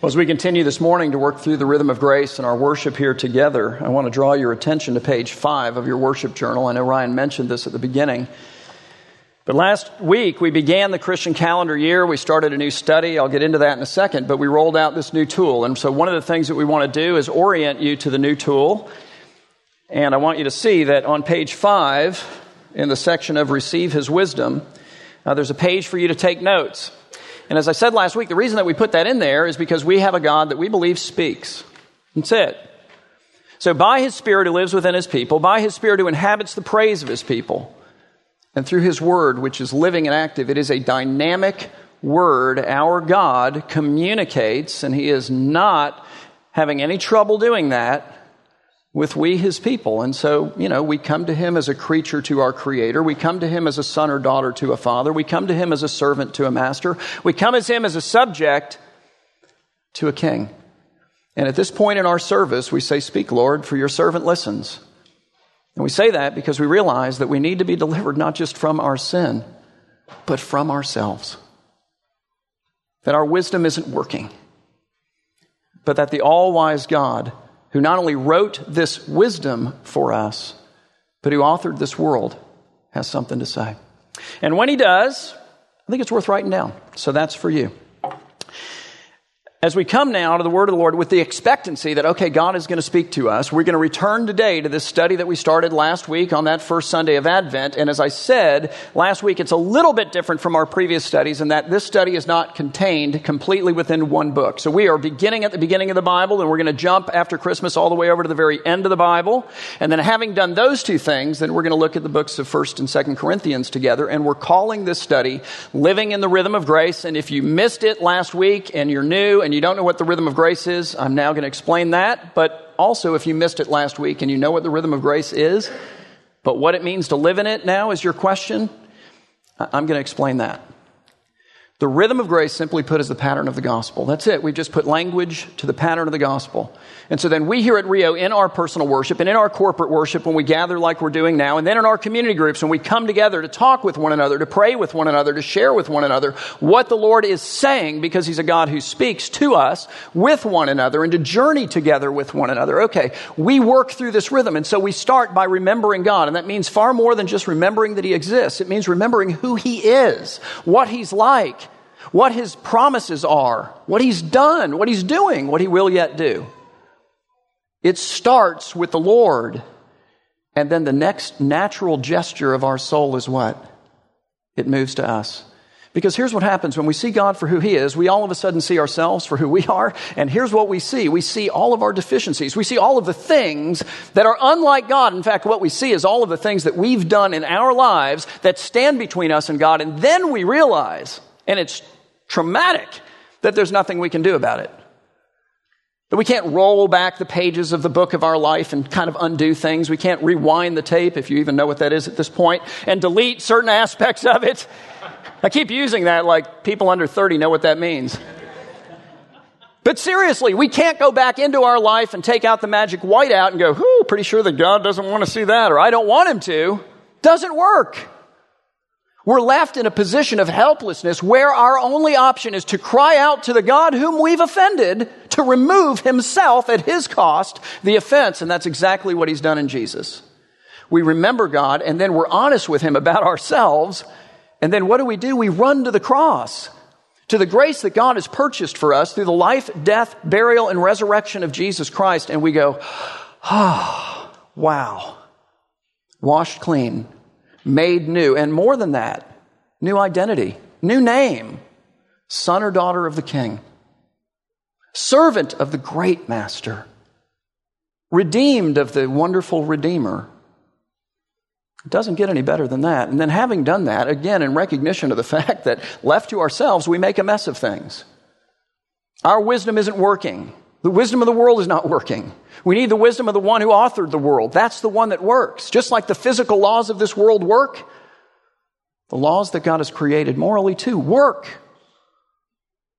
Well, as we continue this morning to work through the rhythm of grace and our worship here together, I want to draw your attention to page five of your worship journal. I know Ryan mentioned this at the beginning. But last week, we began the Christian calendar year. We started a new study. I'll get into that in a second. But we rolled out this new tool. And so, one of the things that we want to do is orient you to the new tool. And I want you to see that on page five, in the section of Receive His Wisdom, uh, there's a page for you to take notes. And as I said last week, the reason that we put that in there is because we have a God that we believe speaks. That's it. So, by His Spirit who lives within His people, by His Spirit who inhabits the praise of His people, and through His Word, which is living and active, it is a dynamic Word. Our God communicates, and He is not having any trouble doing that with we, his people. And so, you know, we come to him as a creature to our creator. We come to him as a son or daughter to a father. We come to him as a servant to a master. We come as him as a subject to a king. And at this point in our service, we say, Speak, Lord, for your servant listens. And we say that because we realize that we need to be delivered not just from our sin, but from ourselves. That our wisdom isn't working, but that the all wise God who not only wrote this wisdom for us, but who authored this world, has something to say. And when he does, I think it's worth writing down. So that's for you. As we come now to the word of the Lord with the expectancy that, okay, God is going to speak to us, we're going to return today to this study that we started last week on that first Sunday of Advent. And as I said last week, it's a little bit different from our previous studies in that this study is not contained completely within one book. So we are beginning at the beginning of the Bible and we're going to jump after Christmas all the way over to the very end of the Bible. And then having done those two things, then we're going to look at the books of 1st and 2nd Corinthians together. And we're calling this study Living in the Rhythm of Grace. And if you missed it last week and you're new and you don't know what the rhythm of grace is, I'm now going to explain that. But also, if you missed it last week and you know what the rhythm of grace is, but what it means to live in it now is your question, I'm going to explain that. The rhythm of grace, simply put, is the pattern of the gospel. That's it. We've just put language to the pattern of the gospel. And so then we here at Rio, in our personal worship and in our corporate worship, when we gather like we're doing now, and then in our community groups, when we come together to talk with one another, to pray with one another, to share with one another what the Lord is saying, because He's a God who speaks to us with one another and to journey together with one another. Okay, we work through this rhythm. And so we start by remembering God. And that means far more than just remembering that He exists. It means remembering who He is, what He's like what his promises are, what he's done, what he's doing, what he will yet do. It starts with the Lord. And then the next natural gesture of our soul is what? It moves to us. Because here's what happens when we see God for who He is, we all of a sudden see ourselves for who we are. And here's what we see we see all of our deficiencies. We see all of the things that are unlike God. In fact, what we see is all of the things that we've done in our lives that stand between us and God. And then we realize, and it's traumatic that there's nothing we can do about it. That we can't roll back the pages of the book of our life and kind of undo things. We can't rewind the tape, if you even know what that is at this point, and delete certain aspects of it. I keep using that like people under 30 know what that means. But seriously, we can't go back into our life and take out the magic whiteout and go, whoo, pretty sure that God doesn't want to see that, or I don't want him to. Doesn't work. We're left in a position of helplessness where our only option is to cry out to the God whom we've offended to remove himself at his cost the offense. And that's exactly what he's done in Jesus. We remember God and then we're honest with him about ourselves. And then what do we do? We run to the cross, to the grace that God has purchased for us through the life, death, burial, and resurrection of Jesus Christ. And we go, ah, oh, wow, washed clean made new. And more than that, new identity, new name, son or daughter of the king, servant of the great master, redeemed of the wonderful redeemer. It doesn't get any better than that. And then, having done that, again, in recognition of the fact that left to ourselves, we make a mess of things. Our wisdom isn't working. The wisdom of the world is not working. We need the wisdom of the one who authored the world. That's the one that works. Just like the physical laws of this world work, the laws that God has created morally too work.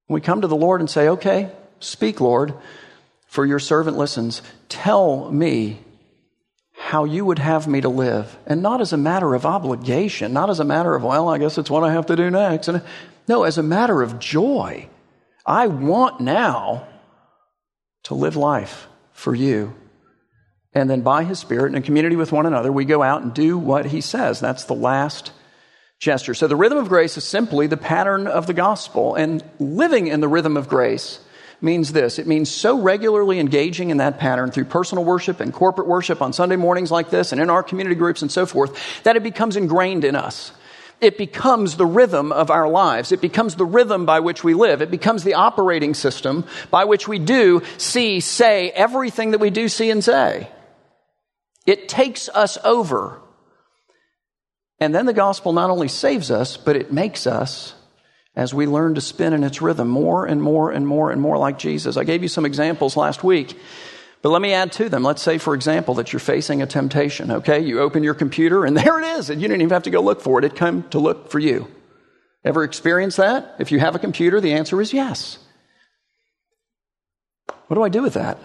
We come to the Lord and say, okay, speak, Lord, for your servant listens. Tell me how you would have me to live. And not as a matter of obligation, not as a matter of, well, I guess it's what I have to do next. And no, as a matter of joy. I want now to live life for you. And then by His Spirit, in community with one another, we go out and do what He says. That's the last gesture. So the rhythm of grace is simply the pattern of the gospel. And living in the rhythm of grace means this it means so regularly engaging in that pattern through personal worship and corporate worship on Sunday mornings like this and in our community groups and so forth that it becomes ingrained in us. It becomes the rhythm of our lives. It becomes the rhythm by which we live. It becomes the operating system by which we do, see, say everything that we do, see, and say. It takes us over. And then the gospel not only saves us, but it makes us as we learn to spin in its rhythm more and more and more and more like Jesus. I gave you some examples last week, but let me add to them. Let's say, for example, that you're facing a temptation, okay? You open your computer and there it is, and you didn't even have to go look for it. It came to look for you. Ever experienced that? If you have a computer, the answer is yes. What do I do with that?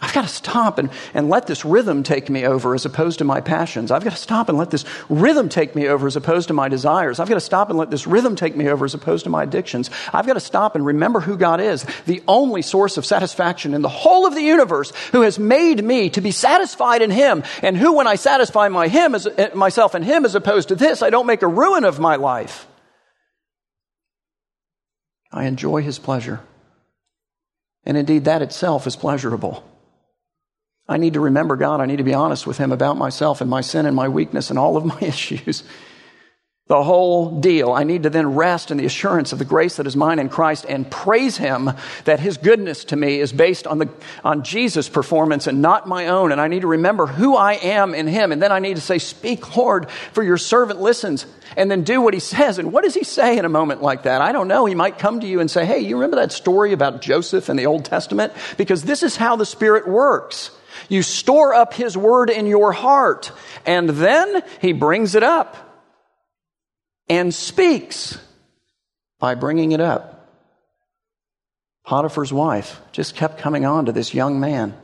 I've got to stop and, and let this rhythm take me over as opposed to my passions. I've got to stop and let this rhythm take me over as opposed to my desires. I've got to stop and let this rhythm take me over as opposed to my addictions. I've got to stop and remember who God is, the only source of satisfaction in the whole of the universe, who has made me to be satisfied in Him, and who, when I satisfy my him as, eh, myself in Him as opposed to this, I don't make a ruin of my life. I enjoy His pleasure. And indeed, that itself is pleasurable. I need to remember God. I need to be honest with Him about myself and my sin and my weakness and all of my issues. The whole deal. I need to then rest in the assurance of the grace that is mine in Christ and praise Him that His goodness to me is based on, the, on Jesus' performance and not my own. And I need to remember who I am in Him. And then I need to say, Speak, Lord, for your servant listens. And then do what He says. And what does He say in a moment like that? I don't know. He might come to you and say, Hey, you remember that story about Joseph in the Old Testament? Because this is how the Spirit works. You store up His word in your heart, and then He brings it up and speaks by bringing it up. Potiphar's wife just kept coming on to this young man.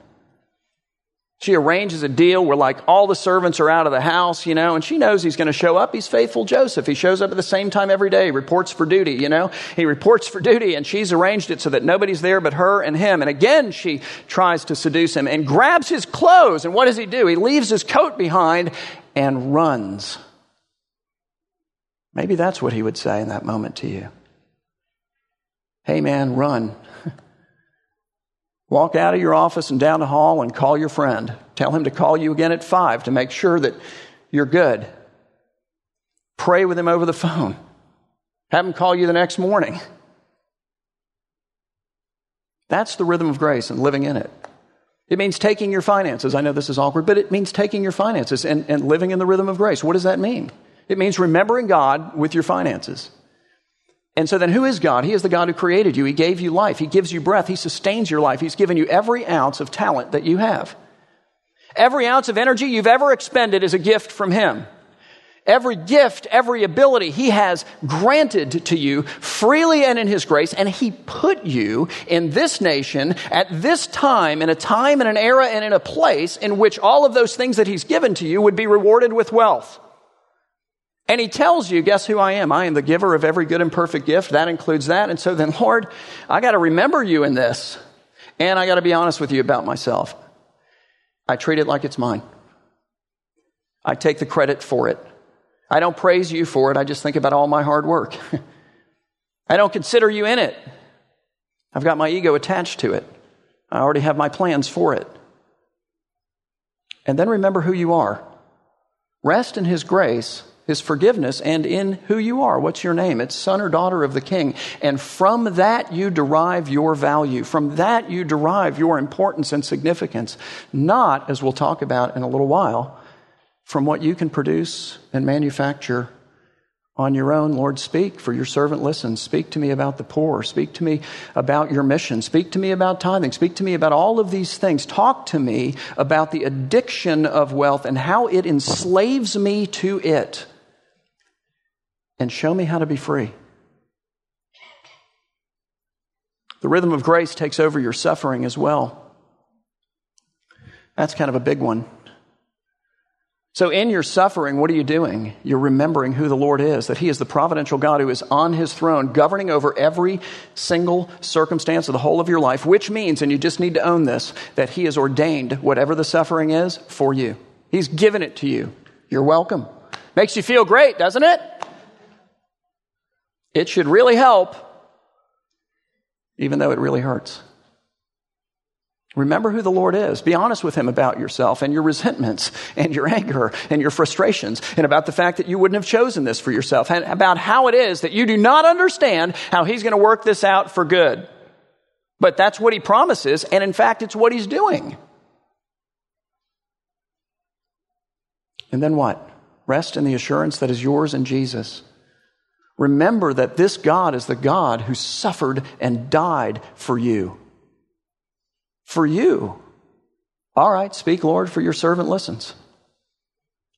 She arranges a deal where, like, all the servants are out of the house, you know, and she knows he's going to show up. He's faithful Joseph. He shows up at the same time every day, reports for duty, you know. He reports for duty, and she's arranged it so that nobody's there but her and him. And again, she tries to seduce him and grabs his clothes. And what does he do? He leaves his coat behind and runs. Maybe that's what he would say in that moment to you. Hey, man, run. Walk out of your office and down the hall and call your friend. Tell him to call you again at five to make sure that you're good. Pray with him over the phone. Have him call you the next morning. That's the rhythm of grace and living in it. It means taking your finances. I know this is awkward, but it means taking your finances and, and living in the rhythm of grace. What does that mean? It means remembering God with your finances. And so then who is God? He is the God who created you. He gave you life. He gives you breath. He sustains your life. He's given you every ounce of talent that you have. Every ounce of energy you've ever expended is a gift from Him. Every gift, every ability He has granted to you freely and in His grace, and He put you in this nation at this time, in a time in an era and in a place in which all of those things that He's given to you would be rewarded with wealth. And he tells you, guess who I am? I am the giver of every good and perfect gift. That includes that. And so then, Lord, I got to remember you in this. And I got to be honest with you about myself. I treat it like it's mine. I take the credit for it. I don't praise you for it. I just think about all my hard work. I don't consider you in it. I've got my ego attached to it. I already have my plans for it. And then remember who you are. Rest in His grace his forgiveness and in who you are. What's your name? It's son or daughter of the king. And from that you derive your value. From that you derive your importance and significance. Not, as we'll talk about in a little while, from what you can produce and manufacture on your own, Lord, speak, for your servant listens. Speak to me about the poor. Speak to me about your mission. Speak to me about tithing. Speak to me about all of these things. Talk to me about the addiction of wealth and how it enslaves me to it and show me how to be free. The rhythm of grace takes over your suffering as well. That's kind of a big one. So, in your suffering, what are you doing? You're remembering who the Lord is, that He is the providential God who is on His throne, governing over every single circumstance of the whole of your life, which means, and you just need to own this, that He has ordained whatever the suffering is for you. He's given it to you. You're welcome. Makes you feel great, doesn't it? It should really help, even though it really hurts. Remember who the Lord is. Be honest with Him about yourself and your resentments and your anger and your frustrations and about the fact that you wouldn't have chosen this for yourself and about how it is that you do not understand how He's going to work this out for good. But that's what He promises, and in fact, it's what He's doing. And then what? Rest in the assurance that is yours in Jesus. Remember that this God is the God who suffered and died for you for you. All right, speak, Lord, for your servant listens.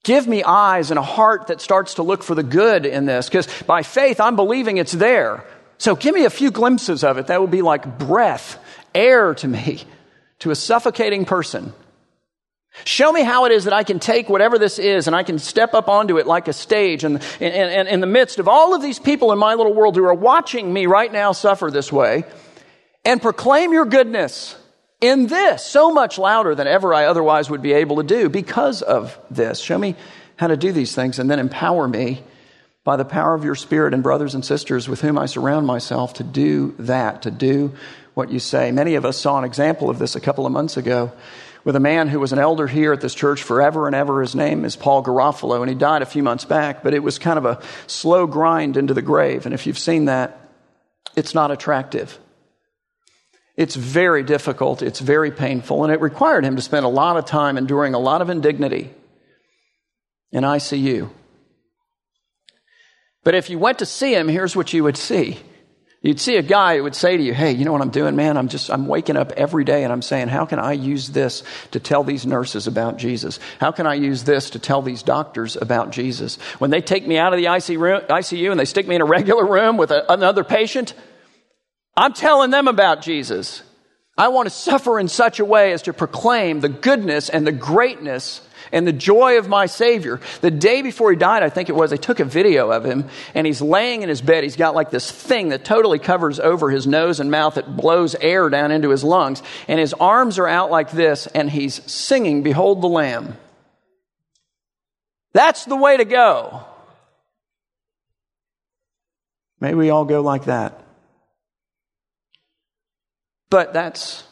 Give me eyes and a heart that starts to look for the good in this, because by faith I'm believing it's there. So give me a few glimpses of it. That would be like breath, air to me, to a suffocating person. Show me how it is that I can take whatever this is and I can step up onto it like a stage and, and, and in the midst of all of these people in my little world who are watching me right now suffer this way and proclaim your goodness in this so much louder than ever I otherwise would be able to do because of this. Show me how to do these things and then empower me by the power of your spirit and brothers and sisters with whom I surround myself to do that, to do what you say. Many of us saw an example of this a couple of months ago with a man who was an elder here at this church forever and ever. His name is Paul Garofalo, and he died a few months back, but it was kind of a slow grind into the grave. And if you've seen that, it's not attractive. It's very difficult, it's very painful, and it required him to spend a lot of time enduring a lot of indignity in ICU. But if you went to see him, here's what you would see. You'd see a guy who would say to you, Hey, you know what I'm doing, man? I'm just, I'm waking up every day and I'm saying, How can I use this to tell these nurses about Jesus? How can I use this to tell these doctors about Jesus? When they take me out of the ICU and they stick me in a regular room with a, another patient, I'm telling them about Jesus. I want to suffer in such a way as to proclaim the goodness and the greatness and the joy of my Savior. The day before he died, I think it was, they took a video of him and he's laying in his bed. He's got like this thing that totally covers over his nose and mouth that blows air down into his lungs. And his arms are out like this and he's singing, Behold the Lamb. That's the way to go. May we all go like that. But that's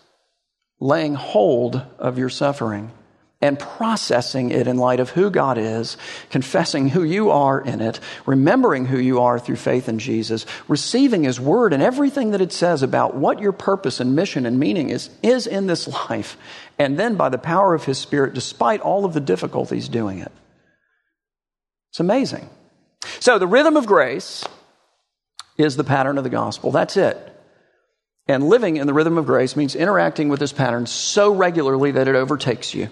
laying hold of your suffering and processing it in light of who God is, confessing who you are in it, remembering who you are through faith in Jesus, receiving His Word and everything that it says about what your purpose and mission and meaning is, is in this life, and then by the power of His Spirit, despite all of the difficulties, doing it. It's amazing. So, the rhythm of grace is the pattern of the gospel. That's it. And living in the rhythm of grace means interacting with this pattern so regularly that it overtakes you.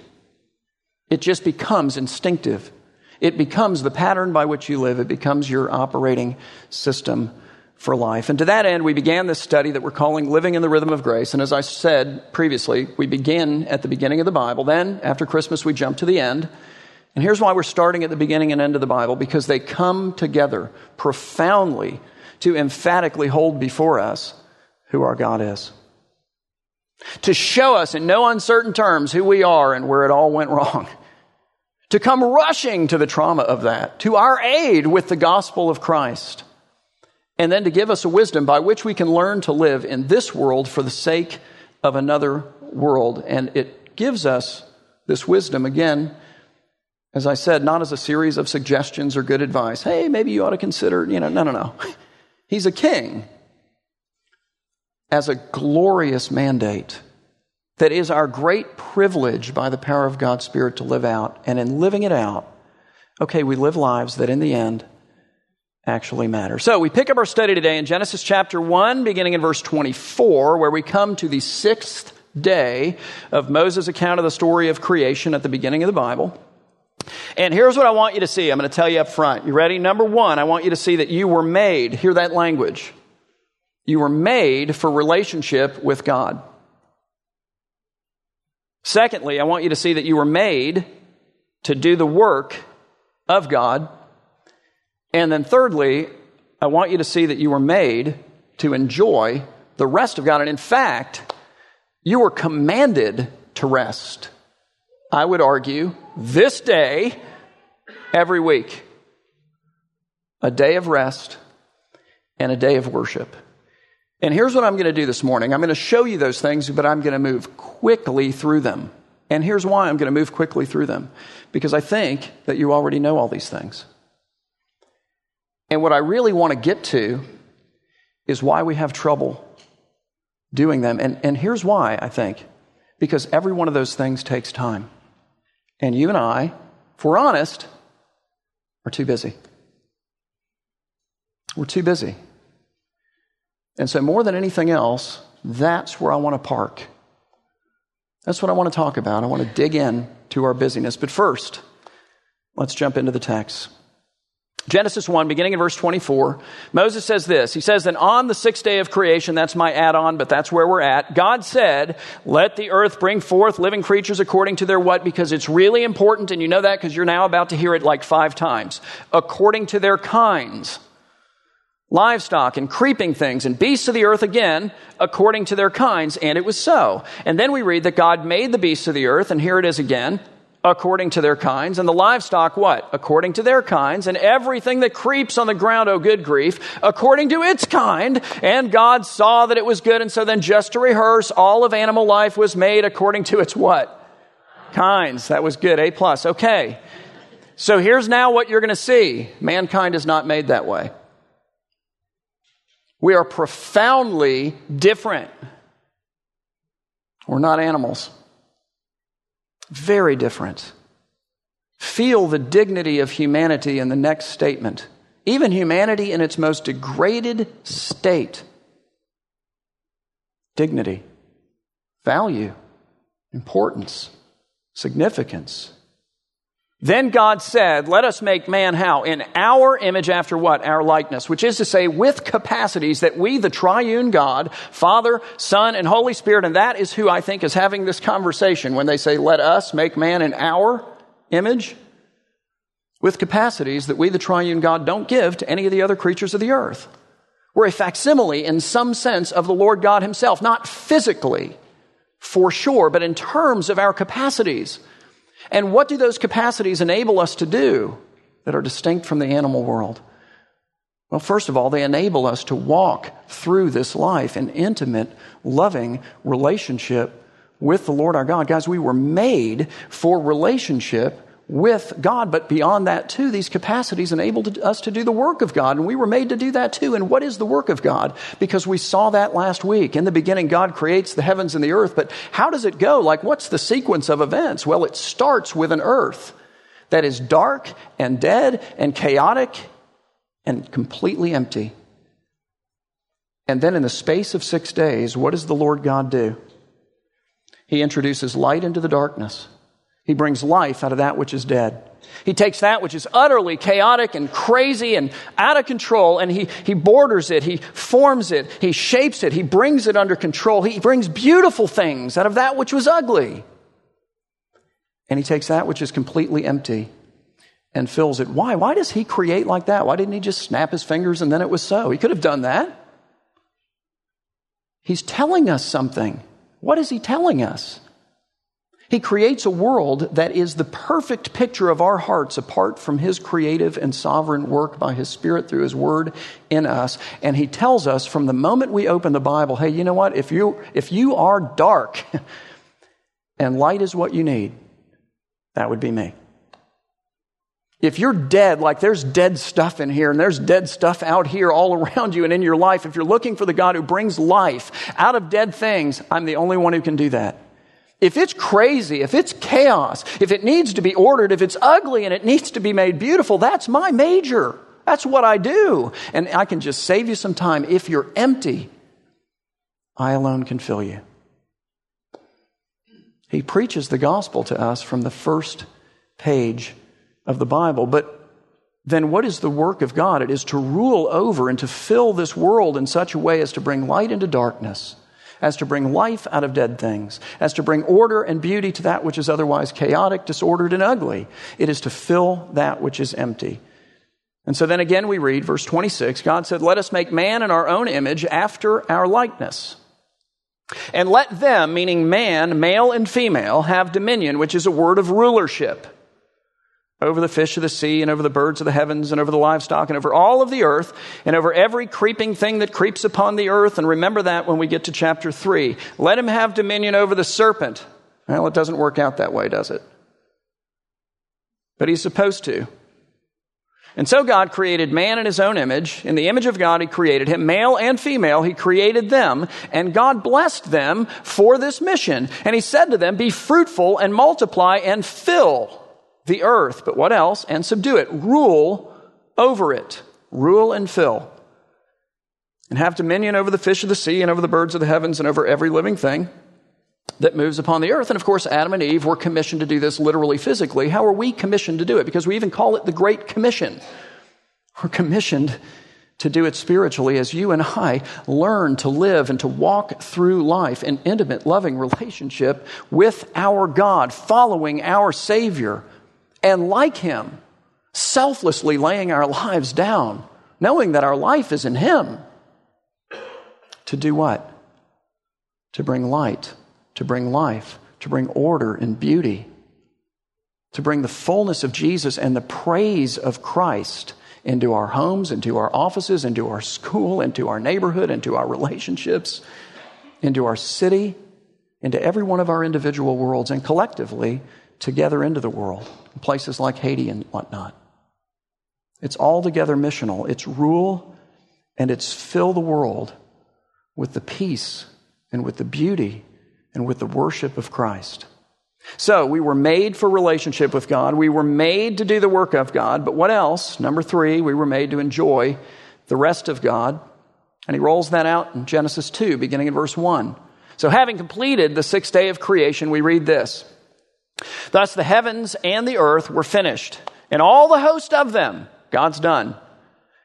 It just becomes instinctive. It becomes the pattern by which you live. It becomes your operating system for life. And to that end, we began this study that we're calling Living in the Rhythm of Grace. And as I said previously, we begin at the beginning of the Bible. Then, after Christmas, we jump to the end. And here's why we're starting at the beginning and end of the Bible because they come together profoundly to emphatically hold before us who our God is. To show us in no uncertain terms who we are and where it all went wrong. To come rushing to the trauma of that, to our aid with the gospel of Christ. And then to give us a wisdom by which we can learn to live in this world for the sake of another world. And it gives us this wisdom again, as I said, not as a series of suggestions or good advice. Hey, maybe you ought to consider, you know, no, no, no. He's a king as a glorious mandate that is our great privilege by the power of God's Spirit to live out. And in living it out, okay, we live lives that in the end actually matter. So we pick up our study today in Genesis chapter 1, beginning in verse 24, where we come to the sixth day of Moses' account of the story of creation at the beginning of the Bible. And here's what I want you to see. I'm going to tell you up front. You ready? Number one, I want you to see that you were made. Hear that language. You were made for relationship with God. Secondly, I want you to see that you were made to do the work of God. And then, thirdly, I want you to see that you were made to enjoy the rest of God. And in fact, you were commanded to rest. I would argue this day, every week, a day of rest and a day of worship. And here's what I'm going to do this morning I'm going to show you those things, but I'm going to move quickly through them. And here's why I'm going to move quickly through them because I think that you already know all these things. And what I really want to get to is why we have trouble doing them. And, and here's why, I think because every one of those things takes time. And you and I, if we're honest, are too busy. We're too busy. And so, more than anything else, that's where I want to park. That's what I want to talk about. I want to dig in to our busyness. But first, let's jump into the text. Genesis 1, beginning in verse 24, Moses says this. He says, that on the sixth day of creation, that's my add on, but that's where we're at, God said, Let the earth bring forth living creatures according to their what? Because it's really important, and you know that because you're now about to hear it like five times. According to their kinds livestock and creeping things and beasts of the earth again according to their kinds and it was so. And then we read that god made the beasts of the earth and here it is again according to their kinds and the livestock what? According to their kinds and everything that creeps on the ground oh good grief according to its kind and god saw that it was good and so then just to rehearse all of animal life was made according to its what? Kinds. That was good a plus. Okay. So here's now what you're going to see. Mankind is not made that way we are profoundly different. We're not animals. Very different. Feel the dignity of humanity in the next statement. Even humanity in its most degraded state. Dignity, value, importance, significance. Then God said, Let us make man how? In our image after what? Our likeness, which is to say, with capacities that we, the triune God, Father, Son, and Holy Spirit, and that is who I think is having this conversation when they say, Let us make man in our image, with capacities that we, the triune God, don't give to any of the other creatures of the earth. We're a facsimile in some sense of the Lord God Himself, not physically, for sure, but in terms of our capacities. And what do those capacities enable us to do that are distinct from the animal world? Well, first of all, they enable us to walk through this life in intimate, loving relationship with the Lord our God. Guys, we were made for relationship with God, but beyond that, too, these capacities enabled us to do the work of God, and we were made to do that too. And what is the work of God? Because we saw that last week. In the beginning, God creates the heavens and the earth, but how does it go? Like, what's the sequence of events? Well, it starts with an earth that is dark and dead and chaotic and completely empty. And then, in the space of six days, what does the Lord God do? He introduces light into the darkness. He brings life out of that which is dead. He takes that which is utterly chaotic and crazy and out of control and he, he borders it, he forms it, he shapes it, he brings it under control. He brings beautiful things out of that which was ugly. And he takes that which is completely empty and fills it. Why? Why does he create like that? Why didn't he just snap his fingers and then it was so? He could have done that. He's telling us something. What is he telling us? He creates a world that is the perfect picture of our hearts apart from His creative and sovereign work by His Spirit through His Word in us. And He tells us from the moment we open the Bible, hey, you know what? If you, if you are dark and light is what you need, that would be me. If you're dead, like there's dead stuff in here and there's dead stuff out here all around you and in your life, if you're looking for the God who brings life out of dead things, I'm the only one who can do that. If it's crazy, if it's chaos, if it needs to be ordered, if it's ugly and it needs to be made beautiful, that's my major. That's what I do. And I can just save you some time. If you're empty, I alone can fill you. He preaches the gospel to us from the first page of the Bible. But then what is the work of God? It is to rule over and to fill this world in such a way as to bring light into darkness as to bring life out of dead things, as to bring order and beauty to that which is otherwise chaotic, disordered, and ugly. It is to fill that which is empty. And so then again we read verse 26 God said, Let us make man in our own image after our likeness. And let them, meaning man, male and female, have dominion, which is a word of rulership over the fish of the sea and over the birds of the heavens and over the livestock and over all of the earth and over every creeping thing that creeps upon the earth. And remember that when we get to chapter 3. Let him have dominion over the serpent. Well, it doesn't work out that way, does it? But he's supposed to. And so God created man in his own image. In the image of God, he created him. Male and female, he created them. And God blessed them for this mission. And he said to them, Be fruitful and multiply and fill the earth. But what else? And subdue it. Rule over it. Rule and fill. And have dominion over the fish of the sea and over the birds of the heavens and over every living thing that moves upon the earth. And of course, Adam and Eve were commissioned to do this literally, physically. How are we commissioned to do it? Because we even call it the Great Commission. We're commissioned to do it spiritually as you and I learn to live and to walk through life in intimate, loving relationship with our God, following our Savior, and like Him, selflessly laying our lives down, knowing that our life is in Him. To do what? To bring light to bring life, to bring order and beauty, to bring the fullness of Jesus and the praise of Christ into our homes, into our offices, into our school, into our neighborhood, into our relationships, into our city, into every one of our individual worlds, and collectively together into the world, places like Haiti and whatnot. It's altogether missional. It's rule and it's fill the world with the peace and with the beauty and with the worship of Christ. So we were made for relationship with God. We were made to do the work of God. But what else? Number three, we were made to enjoy the rest of God. And he rolls that out in Genesis 2, beginning in verse 1. So having completed the sixth day of creation, we read this. Thus the heavens and the earth were finished, and all the host of them, God's done.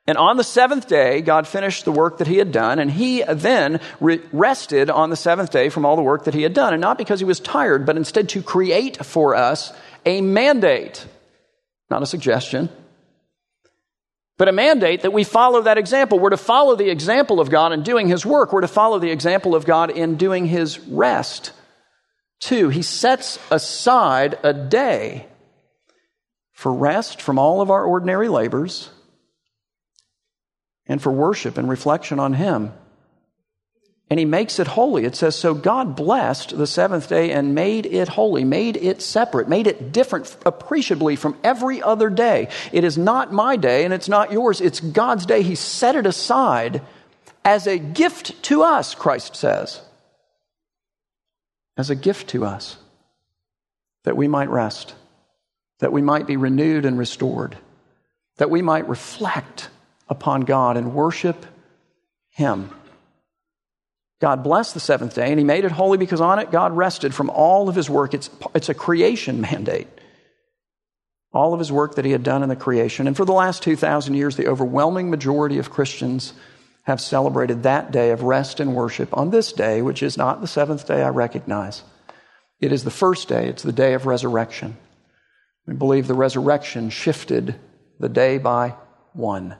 And on the seventh day, God finished the work that he had done, and he then re- rested on the seventh day from all the work that he had done. And not because he was tired, but instead to create for us a mandate, not a suggestion, but a mandate that we follow that example. We're to follow the example of God in doing his work, we're to follow the example of God in doing his rest. Two, he sets aside a day for rest from all of our ordinary labors and for worship and reflection on Him. And He makes it holy. It says, So God blessed the seventh day and made it holy, made it separate, made it different appreciably from every other day. It is not my day and it's not yours. It's God's day. He set it aside as a gift to us, Christ says. As a gift to us, that we might rest, that we might be renewed and restored, that we might reflect upon God and worship Him. God blessed the seventh day and He made it holy because on it God rested from all of His work. It's, it's a creation mandate. All of His work that He had done in the creation. And for the last 2,000 years, the overwhelming majority of Christians have celebrated that day of rest and worship on this day, which is not the seventh day I recognize. It is the first day, it's the day of resurrection. We believe the resurrection shifted the day by one.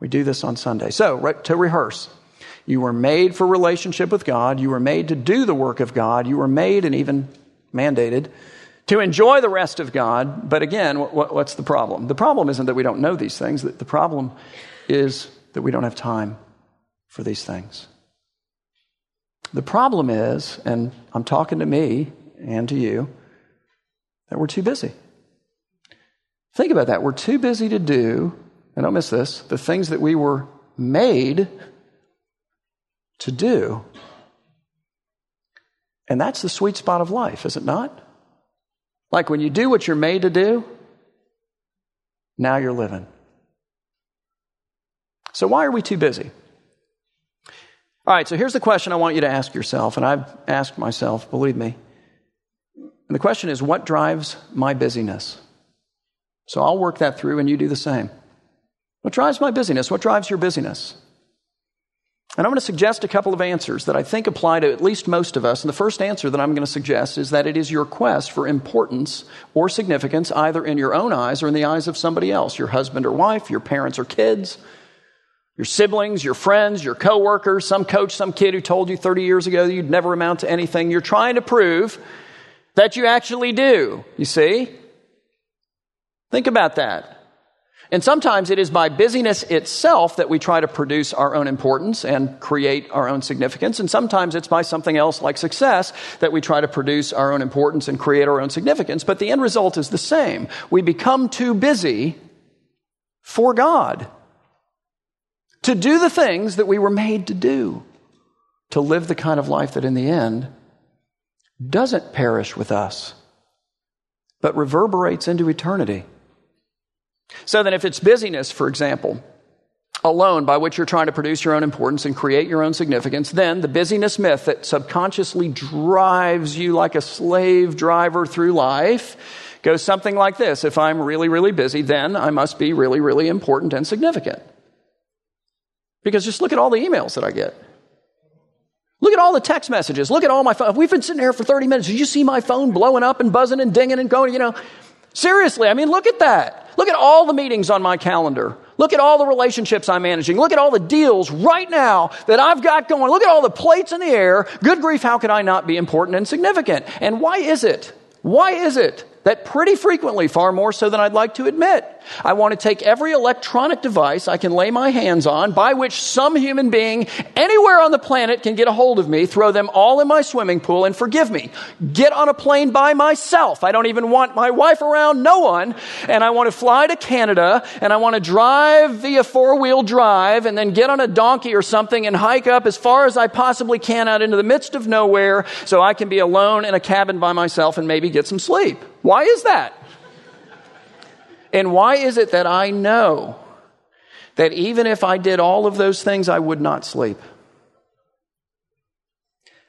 We do this on Sunday. So, to rehearse, you were made for relationship with God. You were made to do the work of God. You were made and even mandated to enjoy the rest of God. But again, what's the problem? The problem isn't that we don't know these things. The problem is that we don't have time for these things. The problem is, and I'm talking to me and to you, that we're too busy. Think about that. We're too busy to do and don't miss this, the things that we were made to do. And that's the sweet spot of life, is it not? Like when you do what you're made to do, now you're living. So, why are we too busy? All right, so here's the question I want you to ask yourself, and I've asked myself, believe me. And the question is, what drives my busyness? So I'll work that through, and you do the same. What drives my busyness? What drives your busyness? And I'm going to suggest a couple of answers that I think apply to at least most of us. And the first answer that I'm going to suggest is that it is your quest for importance or significance, either in your own eyes or in the eyes of somebody else your husband or wife, your parents or kids, your siblings, your friends, your coworkers, some coach, some kid who told you 30 years ago that you'd never amount to anything. You're trying to prove that you actually do, you see? Think about that. And sometimes it is by busyness itself that we try to produce our own importance and create our own significance. And sometimes it's by something else like success that we try to produce our own importance and create our own significance. But the end result is the same. We become too busy for God to do the things that we were made to do, to live the kind of life that in the end doesn't perish with us, but reverberates into eternity. So then, if it's busyness, for example, alone by which you're trying to produce your own importance and create your own significance, then the busyness myth that subconsciously drives you like a slave driver through life goes something like this If I'm really, really busy, then I must be really, really important and significant. Because just look at all the emails that I get. Look at all the text messages. Look at all my phone. We've been sitting here for 30 minutes. Did you see my phone blowing up and buzzing and dinging and going? You know, seriously, I mean, look at that. Look at all the meetings on my calendar. Look at all the relationships I'm managing. Look at all the deals right now that I've got going. Look at all the plates in the air. Good grief, how could I not be important and significant? And why is it? Why is it that pretty frequently, far more so than I'd like to admit, I want to take every electronic device I can lay my hands on by which some human being anywhere on the planet can get a hold of me, throw them all in my swimming pool and forgive me. Get on a plane by myself. I don't even want my wife around, no one. And I want to fly to Canada and I want to drive via four wheel drive and then get on a donkey or something and hike up as far as I possibly can out into the midst of nowhere so I can be alone in a cabin by myself and maybe get some sleep. Why is that? And why is it that I know that even if I did all of those things, I would not sleep?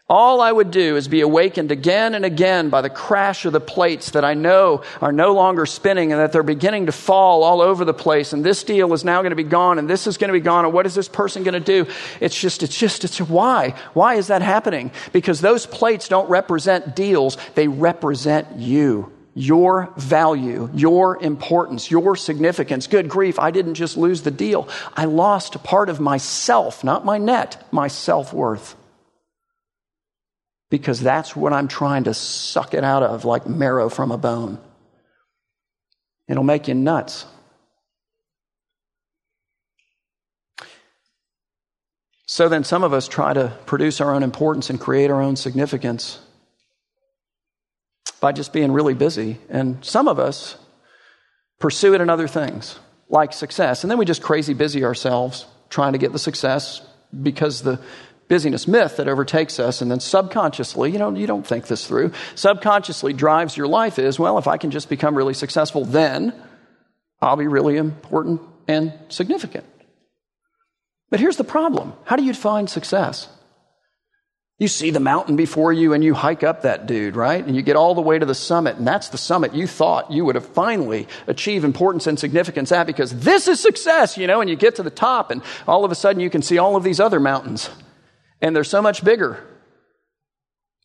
All I would do is be awakened again and again by the crash of the plates that I know are no longer spinning and that they're beginning to fall all over the place. And this deal is now going to be gone and this is going to be gone. And what is this person going to do? It's just, it's just, it's why? Why is that happening? Because those plates don't represent deals. They represent you your value, your importance, your significance. Good grief, I didn't just lose the deal. I lost part of myself, not my net, my self worth. Because that's what I'm trying to suck it out of like marrow from a bone. It'll make you nuts. So then, some of us try to produce our own importance and create our own significance by just being really busy. And some of us pursue it in other things, like success. And then we just crazy busy ourselves trying to get the success because the busyness myth that overtakes us and then subconsciously, you know, you don't think this through, subconsciously drives your life is, well, if I can just become really successful, then I'll be really important and significant. But here's the problem. How do you find success? You see the mountain before you and you hike up that dude, right? And you get all the way to the summit, and that's the summit you thought you would have finally achieved importance and significance at because this is success, you know, and you get to the top, and all of a sudden you can see all of these other mountains, and they're so much bigger.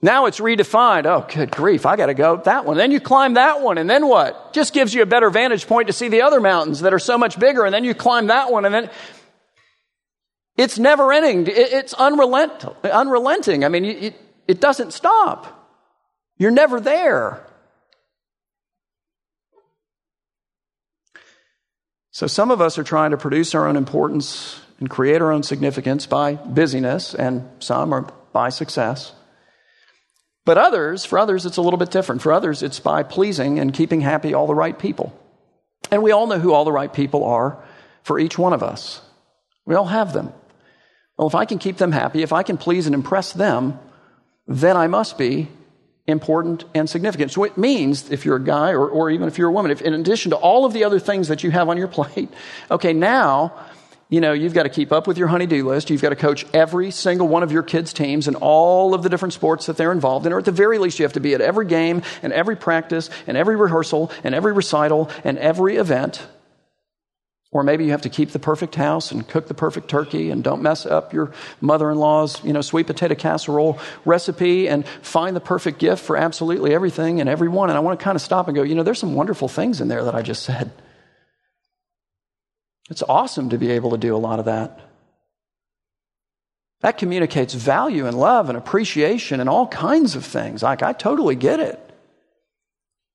Now it's redefined. Oh, good grief, I got to go that one. Then you climb that one, and then what? Just gives you a better vantage point to see the other mountains that are so much bigger, and then you climb that one, and then it's never ending. It's unrelenting. I mean, it, it doesn't stop. You're never there. So, some of us are trying to produce our own importance and create our own significance by busyness, and some are by success. But others, for others, it's a little bit different. For others, it's by pleasing and keeping happy all the right people. And we all know who all the right people are for each one of us. We all have them. Well, if I can keep them happy, if I can please and impress them, then I must be important and significant. So it means, if you're a guy or, or even if you're a woman, if in addition to all of the other things that you have on your plate, okay, now, you know, you've got to keep up with your honey-do list. You've got to coach every single one of your kids' teams and all of the different sports that they're involved in. Or at the very least, you have to be at every game and every practice and every rehearsal and every recital and every event. Or maybe you have to keep the perfect house and cook the perfect turkey and don't mess up your mother in law's, you know, sweet potato casserole recipe and find the perfect gift for absolutely everything and everyone. And I want to kind of stop and go, you know, there's some wonderful things in there that I just said. It's awesome to be able to do a lot of that. That communicates value and love and appreciation and all kinds of things. Like, I totally get it.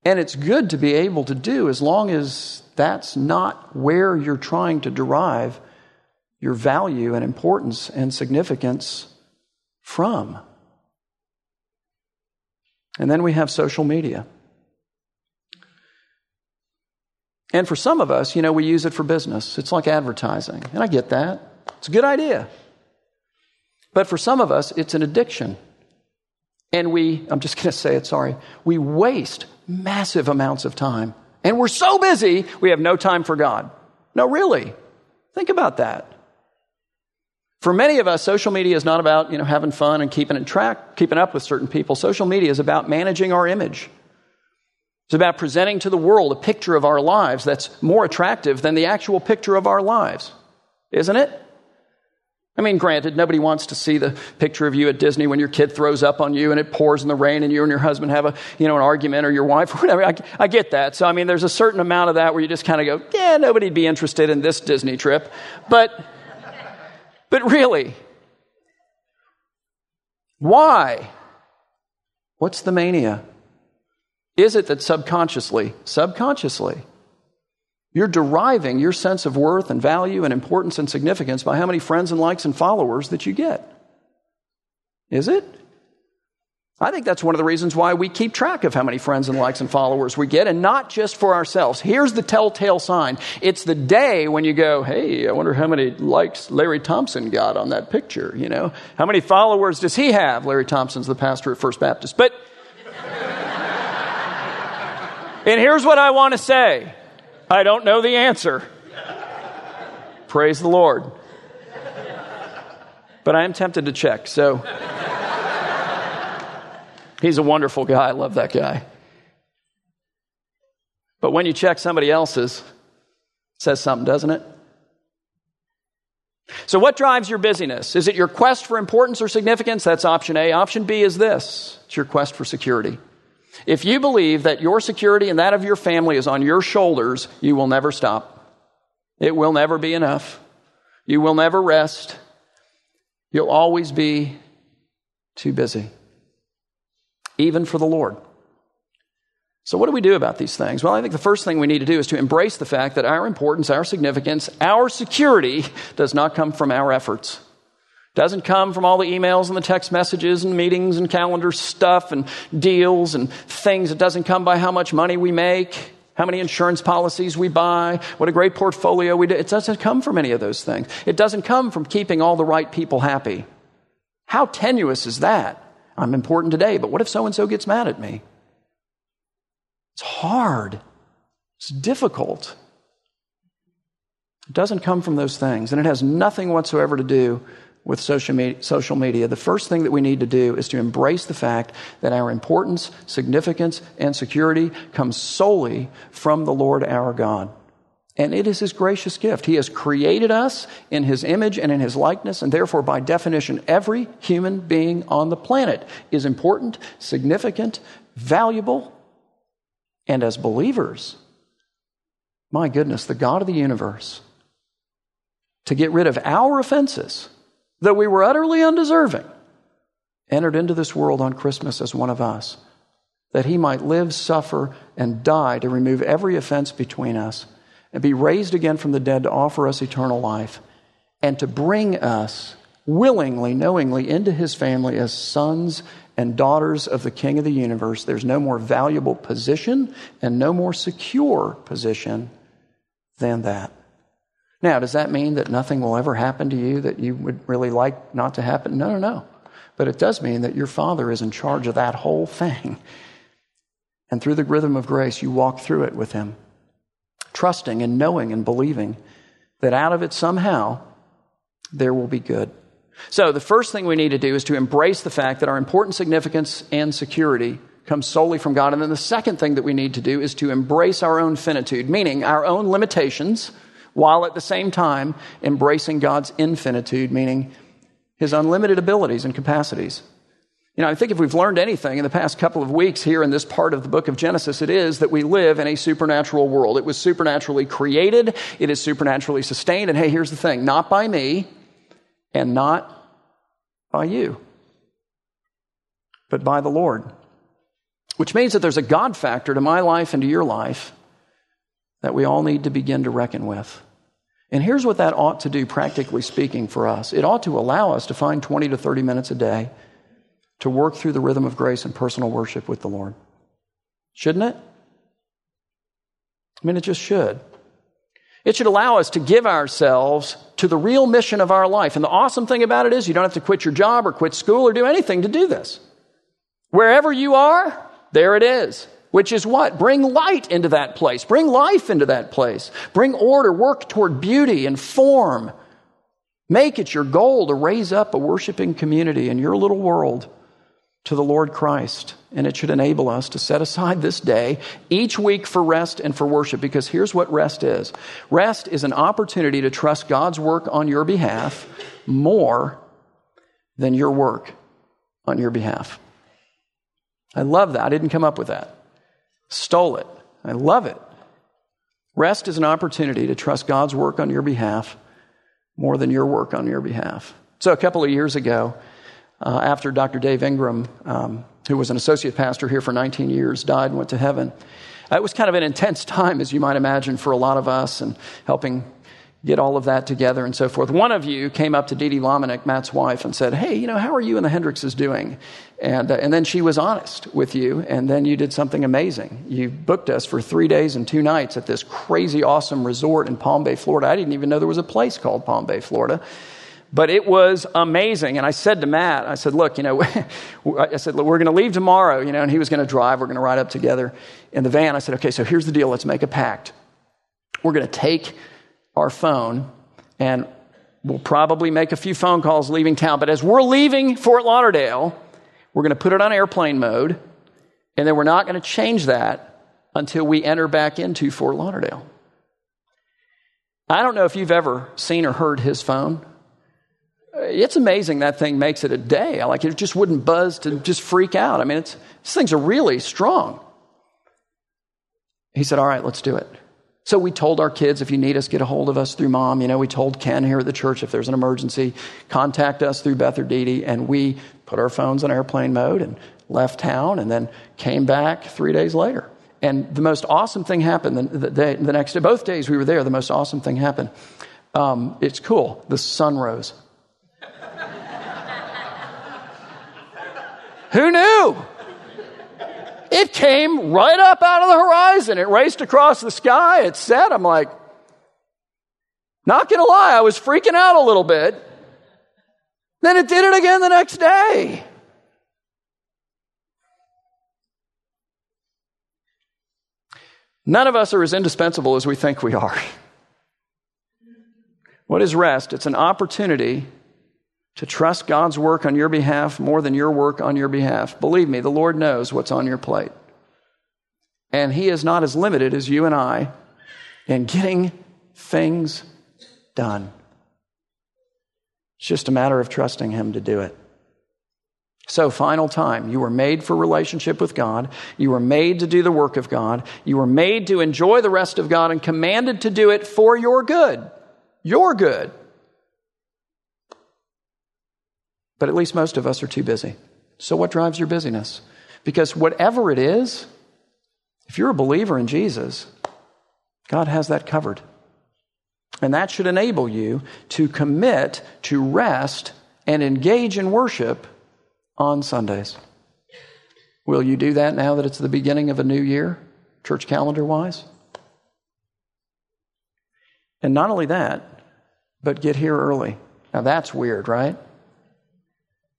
And it's good to be able to do as long as that's not where you're trying to derive your value and importance and significance from. And then we have social media. And for some of us, you know, we use it for business. It's like advertising. And I get that. It's a good idea. But for some of us, it's an addiction. And we, I'm just going to say it, sorry, we waste massive amounts of time and we're so busy, we have no time for God. No, really. Think about that. For many of us, social media is not about, you know, having fun and keeping in track, keeping up with certain people. Social media is about managing our image. It's about presenting to the world a picture of our lives that's more attractive than the actual picture of our lives. Isn't it? I mean, granted, nobody wants to see the picture of you at Disney when your kid throws up on you and it pours in the rain and you and your husband have a, you know, an argument or your wife or whatever. I, I get that. So, I mean, there's a certain amount of that where you just kind of go, yeah, nobody'd be interested in this Disney trip. But, but really, why? What's the mania? Is it that subconsciously, subconsciously, you're deriving your sense of worth and value and importance and significance by how many friends and likes and followers that you get. Is it? I think that's one of the reasons why we keep track of how many friends and likes and followers we get, and not just for ourselves. Here's the telltale sign it's the day when you go, hey, I wonder how many likes Larry Thompson got on that picture, you know? How many followers does he have? Larry Thompson's the pastor at First Baptist. But, and here's what I want to say I don't know the answer. Praise the Lord. But I am tempted to check, so. He's a wonderful guy. I love that guy. But when you check somebody else's, says something, doesn't it? So, what drives your busyness? Is it your quest for importance or significance? That's option A. Option B is this it's your quest for security. If you believe that your security and that of your family is on your shoulders, you will never stop. It will never be enough. You will never rest. You'll always be too busy, even for the Lord. So, what do we do about these things? Well, I think the first thing we need to do is to embrace the fact that our importance, our significance, our security does not come from our efforts. It doesn't come from all the emails and the text messages and meetings and calendar stuff and deals and things. It doesn't come by how much money we make, how many insurance policies we buy, what a great portfolio we do. It doesn't come from any of those things. It doesn't come from keeping all the right people happy. How tenuous is that? I'm important today, but what if so and so gets mad at me? It's hard. It's difficult. It doesn't come from those things, and it has nothing whatsoever to do with social media, social media, the first thing that we need to do is to embrace the fact that our importance, significance, and security comes solely from the Lord our God. And it is His gracious gift. He has created us in His image and in His likeness, and therefore, by definition, every human being on the planet is important, significant, valuable, and as believers, my goodness, the God of the universe, to get rid of our offenses though we were utterly undeserving, entered into this world on Christmas as one of us, that he might live, suffer, and die to remove every offense between us, and be raised again from the dead to offer us eternal life, and to bring us willingly, knowingly into his family as sons and daughters of the King of the universe. There's no more valuable position and no more secure position than that. Now, does that mean that nothing will ever happen to you that you would really like not to happen? No, no, no. But it does mean that your Father is in charge of that whole thing. And through the rhythm of grace, you walk through it with Him, trusting and knowing and believing that out of it somehow there will be good. So, the first thing we need to do is to embrace the fact that our important significance and security comes solely from God. And then the second thing that we need to do is to embrace our own finitude, meaning our own limitations while at the same time embracing God's infinitude, meaning his unlimited abilities and capacities. You know, I think if we've learned anything in the past couple of weeks here in this part of the book of Genesis, it is that we live in a supernatural world. It was supernaturally created, it is supernaturally sustained. And hey, here's the thing not by me and not by you, but by the Lord. Which means that there's a God factor to my life and to your life that we all need to begin to reckon with. And here's what that ought to do, practically speaking, for us it ought to allow us to find 20 to 30 minutes a day to work through the rhythm of grace and personal worship with the Lord. Shouldn't it? I mean, it just should. It should allow us to give ourselves to the real mission of our life. And the awesome thing about it is you don't have to quit your job or quit school or do anything to do this. Wherever you are, there it is. Which is what? Bring light into that place. Bring life into that place. Bring order. Work toward beauty and form. Make it your goal to raise up a worshiping community in your little world to the Lord Christ. And it should enable us to set aside this day each week for rest and for worship because here's what rest is rest is an opportunity to trust God's work on your behalf more than your work on your behalf. I love that. I didn't come up with that. Stole it. I love it. Rest is an opportunity to trust God's work on your behalf more than your work on your behalf. So, a couple of years ago, uh, after Dr. Dave Ingram, um, who was an associate pastor here for 19 years, died and went to heaven, it was kind of an intense time, as you might imagine, for a lot of us and helping get all of that together and so forth. One of you came up to Dee Dee Lomenick, Matt's wife, and said, Hey, you know, how are you and the Hendrixes doing? And, uh, and then she was honest with you, and then you did something amazing. You booked us for three days and two nights at this crazy, awesome resort in Palm Bay, Florida. I didn't even know there was a place called Palm Bay, Florida. But it was amazing. And I said to Matt, I said, look, you know, I said, look, we're going to leave tomorrow, you know, and he was going to drive. We're going to ride up together in the van. I said, okay, so here's the deal. Let's make a pact. We're going to take our phone and we'll probably make a few phone calls leaving town. But as we're leaving Fort Lauderdale, we're going to put it on airplane mode, and then we're not going to change that until we enter back into Fort Lauderdale. I don't know if you've ever seen or heard his phone. It's amazing that thing makes it a day. Like it just wouldn't buzz to just freak out. I mean, it's, these things are really strong. He said, All right, let's do it. So we told our kids, if you need us, get a hold of us through mom. You know, we told Ken here at the church, if there's an emergency, contact us through Beth or Dee Dee. And we put our phones on airplane mode and left town and then came back three days later. And the most awesome thing happened the, the, the next day. Both days we were there, the most awesome thing happened. Um, it's cool. The sun rose. Who knew? It came right up out of the horizon. It raced across the sky. It set. I'm like, not gonna lie, I was freaking out a little bit. Then it did it again the next day. None of us are as indispensable as we think we are. What is rest? It's an opportunity to trust God's work on your behalf more than your work on your behalf. Believe me, the Lord knows what's on your plate. And He is not as limited as you and I in getting things done. It's just a matter of trusting Him to do it. So, final time. You were made for relationship with God. You were made to do the work of God. You were made to enjoy the rest of God and commanded to do it for your good. Your good. But at least most of us are too busy. So, what drives your busyness? Because whatever it is, if you're a believer in Jesus, God has that covered. And that should enable you to commit to rest and engage in worship on Sundays. Will you do that now that it's the beginning of a new year, church calendar wise? And not only that, but get here early. Now that's weird, right?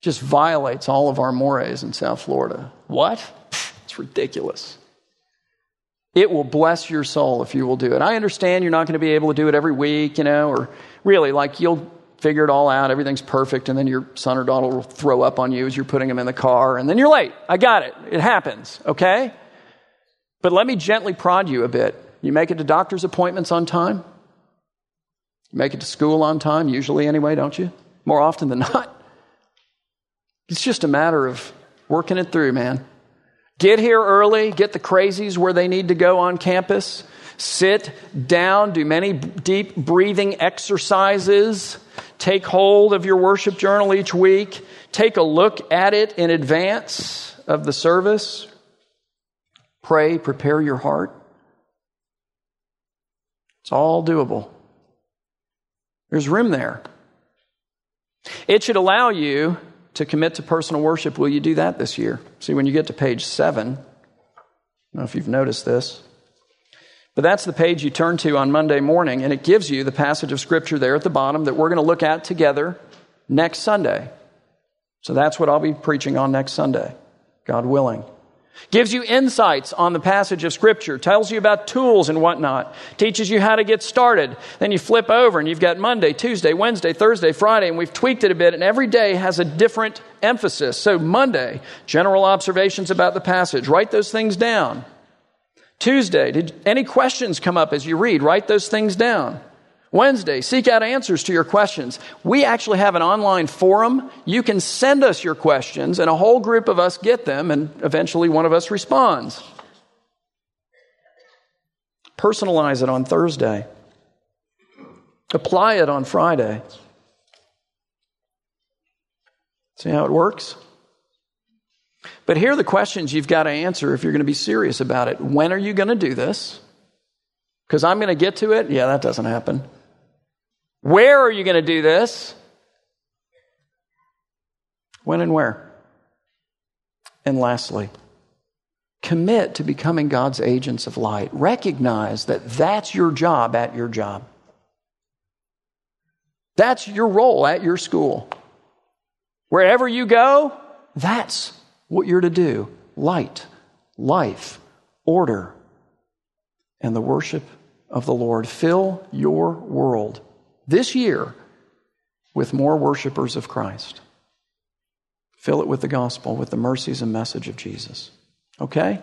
Just violates all of our mores in South Florida. What? It's ridiculous. It will bless your soul if you will do it. I understand you're not going to be able to do it every week, you know, or really, like you'll figure it all out, everything's perfect, and then your son or daughter will throw up on you as you're putting them in the car, and then you're late. I got it. It happens, okay? But let me gently prod you a bit. You make it to doctor's appointments on time? You make it to school on time, usually anyway, don't you? More often than not. It's just a matter of working it through, man. Get here early, get the crazies where they need to go on campus, sit down, do many deep breathing exercises, take hold of your worship journal each week, take a look at it in advance of the service, pray, prepare your heart. It's all doable. There's room there. It should allow you to commit to personal worship. Will you do that this year? See, when you get to page seven, I don't know if you've noticed this, but that's the page you turn to on Monday morning, and it gives you the passage of Scripture there at the bottom that we're going to look at together next Sunday. So that's what I'll be preaching on next Sunday, God willing. Gives you insights on the passage of Scripture, tells you about tools and whatnot, teaches you how to get started. Then you flip over and you've got Monday, Tuesday, Wednesday, Thursday, Friday, and we've tweaked it a bit, and every day has a different emphasis. So, Monday, general observations about the passage. Write those things down. Tuesday, did any questions come up as you read? Write those things down. Wednesday, seek out answers to your questions. We actually have an online forum. You can send us your questions, and a whole group of us get them, and eventually one of us responds. Personalize it on Thursday, apply it on Friday. See how it works? But here are the questions you've got to answer if you're going to be serious about it. When are you going to do this? Because I'm going to get to it. Yeah, that doesn't happen. Where are you going to do this? When and where? And lastly, commit to becoming God's agents of light. Recognize that that's your job at your job. That's your role at your school. Wherever you go, that's what you're to do light, life, order, and the worship of the Lord. Fill your world this year with more worshipers of Christ. Fill it with the gospel, with the mercies and message of Jesus. Okay?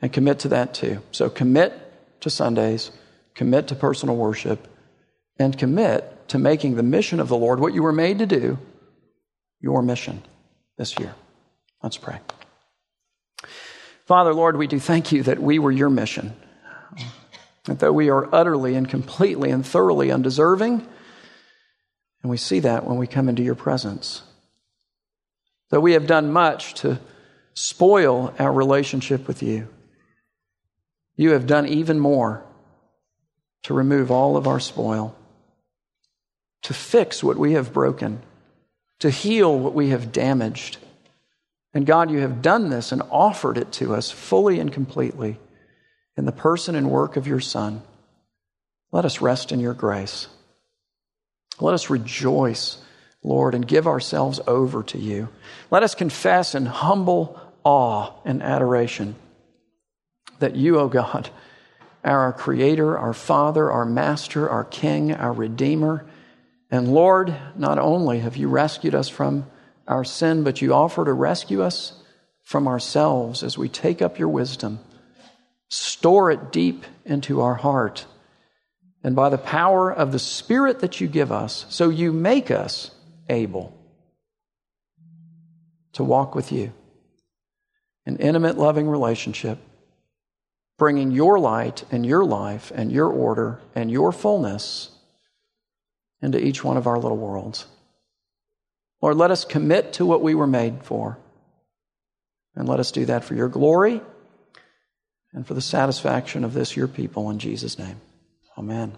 And commit to that too. So commit to Sundays, commit to personal worship, and commit to making the mission of the Lord, what you were made to do, your mission this year. Let's pray. Father, Lord, we do thank you that we were your mission. That though we are utterly and completely and thoroughly undeserving, and we see that when we come into your presence. Though we have done much to spoil our relationship with you, you have done even more to remove all of our spoil, to fix what we have broken, to heal what we have damaged. And God, you have done this and offered it to us fully and completely in the person and work of your Son. Let us rest in your grace. Let us rejoice, Lord, and give ourselves over to you. Let us confess in humble awe and adoration that you, O oh God, are our Creator, our Father, our Master, our King, our Redeemer. And Lord, not only have you rescued us from our sin, but you offer to rescue us from ourselves as we take up your wisdom Store it deep into our heart. And by the power of the Spirit that you give us, so you make us able to walk with you in intimate, loving relationship, bringing your light and your life and your order and your fullness into each one of our little worlds. Lord, let us commit to what we were made for. And let us do that for your glory and for the satisfaction of this, your people, in Jesus' name. Amen.